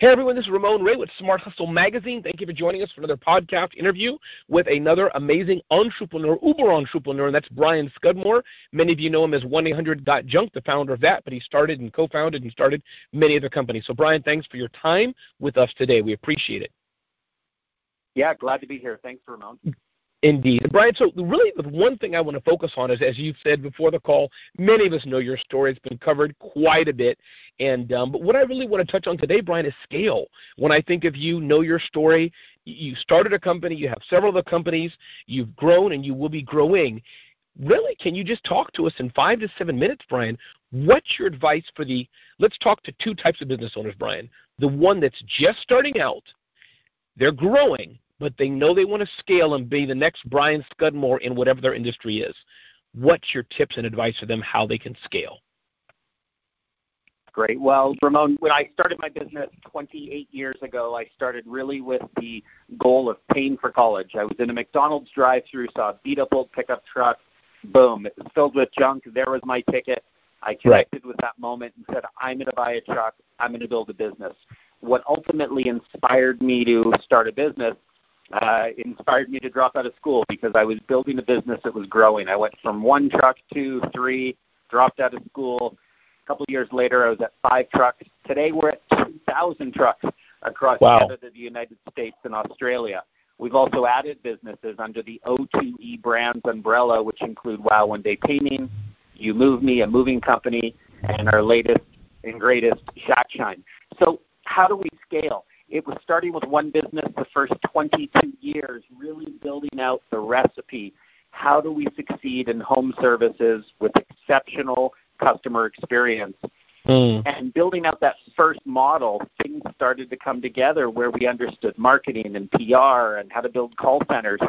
Hey everyone, this is Ramon Ray with Smart Hustle Magazine. Thank you for joining us for another podcast interview with another amazing entrepreneur, uber entrepreneur, and that's Brian Scudmore. Many of you know him as 1-800-GOT-JUNK, the founder of that, but he started and co-founded and started many other companies. So Brian, thanks for your time with us today. We appreciate it. Yeah, glad to be here. Thanks, Ramon. Indeed. Brian, so really the one thing I want to focus on is, as you said before the call, many of us know your story. It's been covered quite a bit. And um, But what I really want to touch on today, Brian, is scale. When I think of you, know your story, you started a company, you have several other companies, you've grown and you will be growing. Really, can you just talk to us in five to seven minutes, Brian? What's your advice for the, let's talk to two types of business owners, Brian. The one that's just starting out, they're growing, but they know they want to scale and be the next Brian Scudmore in whatever their industry is. What's your tips and advice for them how they can scale? Great. Well, Ramon, when I started my business 28 years ago, I started really with the goal of paying for college. I was in a McDonald's drive-through, saw a beat-up old pickup truck. Boom! It was filled with junk. There was my ticket. I connected right. with that moment and said, "I'm going to buy a truck. I'm going to build a business." What ultimately inspired me to start a business uh, inspired me to drop out of school because I was building a business that was growing. I went from one truck to three, dropped out of school. A couple of years later, I was at five trucks. Today, we're at 2,000 trucks across wow. Canada, the United States, and Australia. We've also added businesses under the O2E Brands umbrella, which include Wow One Day Painting, You Move Me, a moving company, and our latest and greatest, Shack Shine. So, how do we scale? It was starting with one business the first 22 years, really building out the recipe. How do we succeed in home services with exceptional customer experience? Mm. And building out that first model, things started to come together where we understood marketing and PR and how to build call centers.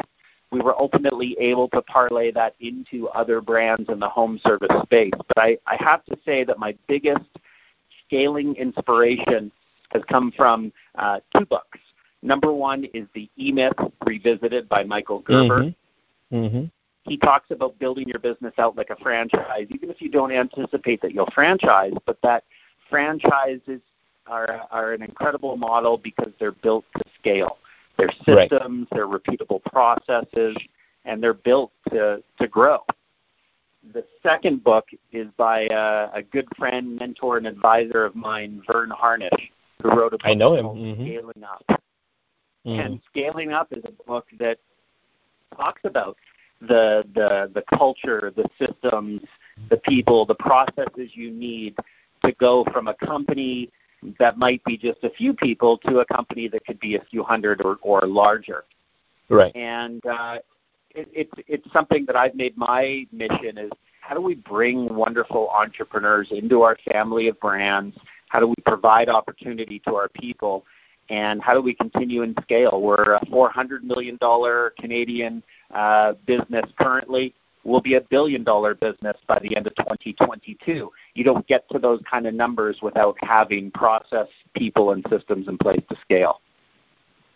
We were ultimately able to parlay that into other brands in the home service space. But I, I have to say that my biggest scaling inspiration has come from uh, two books. Number one is The E Myth Revisited by Michael Gerber. Mm-hmm. Mm-hmm. He talks about building your business out like a franchise, even if you don't anticipate that you'll franchise, but that franchises are, are an incredible model because they're built to scale. They're systems, right. they're repeatable processes, and they're built to, to grow. The second book is by uh, a good friend, mentor, and advisor of mine, Verne Harnish who wrote a book I know him. Mm-hmm. Scaling Up. Mm-hmm. And Scaling Up is a book that talks about the the the culture, the systems, the people, the processes you need to go from a company that might be just a few people to a company that could be a few hundred or, or larger. Right. And uh, it, it's it's something that I've made my mission is how do we bring wonderful entrepreneurs into our family of brands how do we provide opportunity to our people? And how do we continue and scale? We're a $400 million Canadian uh, business currently. We'll be a billion dollar business by the end of 2022. You don't get to those kind of numbers without having process, people, and systems in place to scale.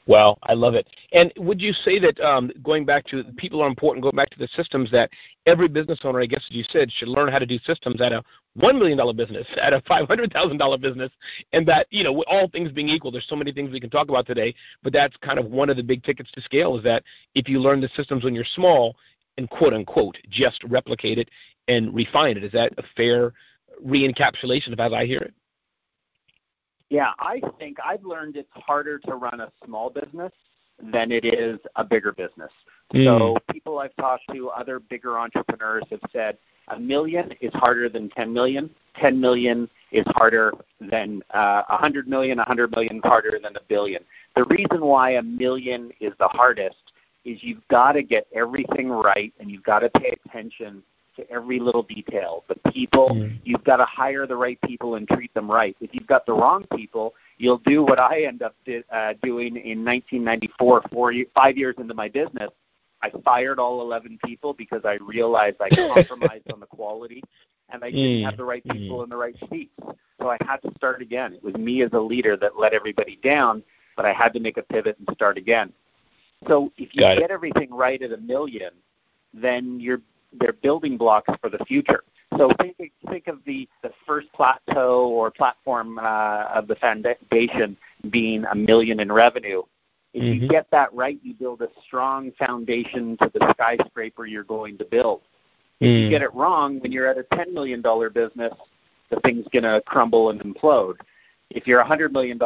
Well, I love it. And would you say that um, going back to people are important, going back to the systems, that every business owner, I guess as you said, should learn how to do systems at a $1 million business, at a $500,000 business, and that, you know, all things being equal, there's so many things we can talk about today, but that's kind of one of the big tickets to scale is that if you learn the systems when you're small and quote unquote just replicate it and refine it, is that a fair re-encapsulation of as I hear it? Yeah, I think I've learned it's harder to run a small business than it is a bigger business. Mm. So people I've talked to, other bigger entrepreneurs have said a million is harder than 10 million. 10 million is harder than uh, 100 million. 100 million harder than a billion. The reason why a million is the hardest is you've got to get everything right and you've got to pay attention to every little detail. The people, mm. you've got to hire the right people and treat them right. If you've got the wrong people, you'll do what I end up di- uh, doing in 1994, four, five years into my business. I fired all 11 people because I realized I compromised on the quality and I didn't mm. have the right people mm. in the right seats. So I had to start again. It was me as a leader that let everybody down, but I had to make a pivot and start again. So if you Got get it. everything right at a million, then you're they're building blocks for the future. So think think of the the first plateau or platform uh, of the foundation being a million in revenue. If mm-hmm. you get that right, you build a strong foundation to the skyscraper you're going to build. If mm. you get it wrong, when you're at a $10 million business, the thing's going to crumble and implode. If you're a $100 million,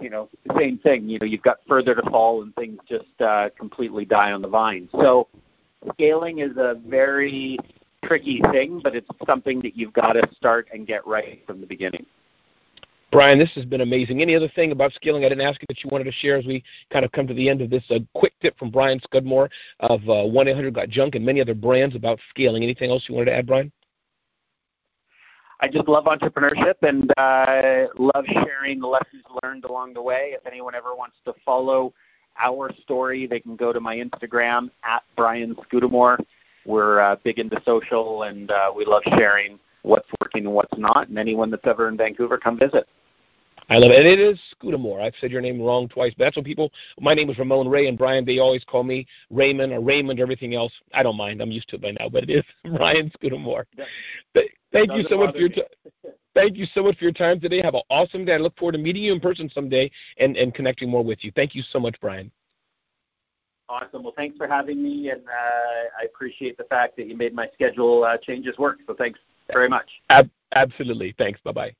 you know, same thing. You know, you've got further to fall and things just uh, completely die on the vine. So scaling is a very tricky thing, but it's something that you've got to start and get right from the beginning. Brian, this has been amazing. Any other thing about scaling I didn't ask you that you wanted to share as we kind of come to the end of this? A quick tip from Brian Scudmore of uh, 1 800 Got Junk and many other brands about scaling. Anything else you wanted to add, Brian? I just love entrepreneurship and uh, love sharing the lessons learned along the way. If anyone ever wants to follow our story, they can go to my Instagram at Brian Scudamore. We're uh, big into social and uh, we love sharing what's working and what's not. And anyone that's ever in Vancouver, come visit. I love it. And it is Scudamore. I've said your name wrong twice, but that's what people. My name is Ramon Ray, and Brian. They always call me Raymond or Raymond. Or everything else, I don't mind. I'm used to it by now. But it is Brian Scudamore. Thank you so much for your time. Thank you so much for your time today. Have an awesome day. I look forward to meeting you in person someday and, and connecting more with you. Thank you so much, Brian. Awesome. Well, thanks for having me, and uh, I appreciate the fact that you made my schedule uh, changes work. So thanks very much. Ab- absolutely. Thanks. Bye bye.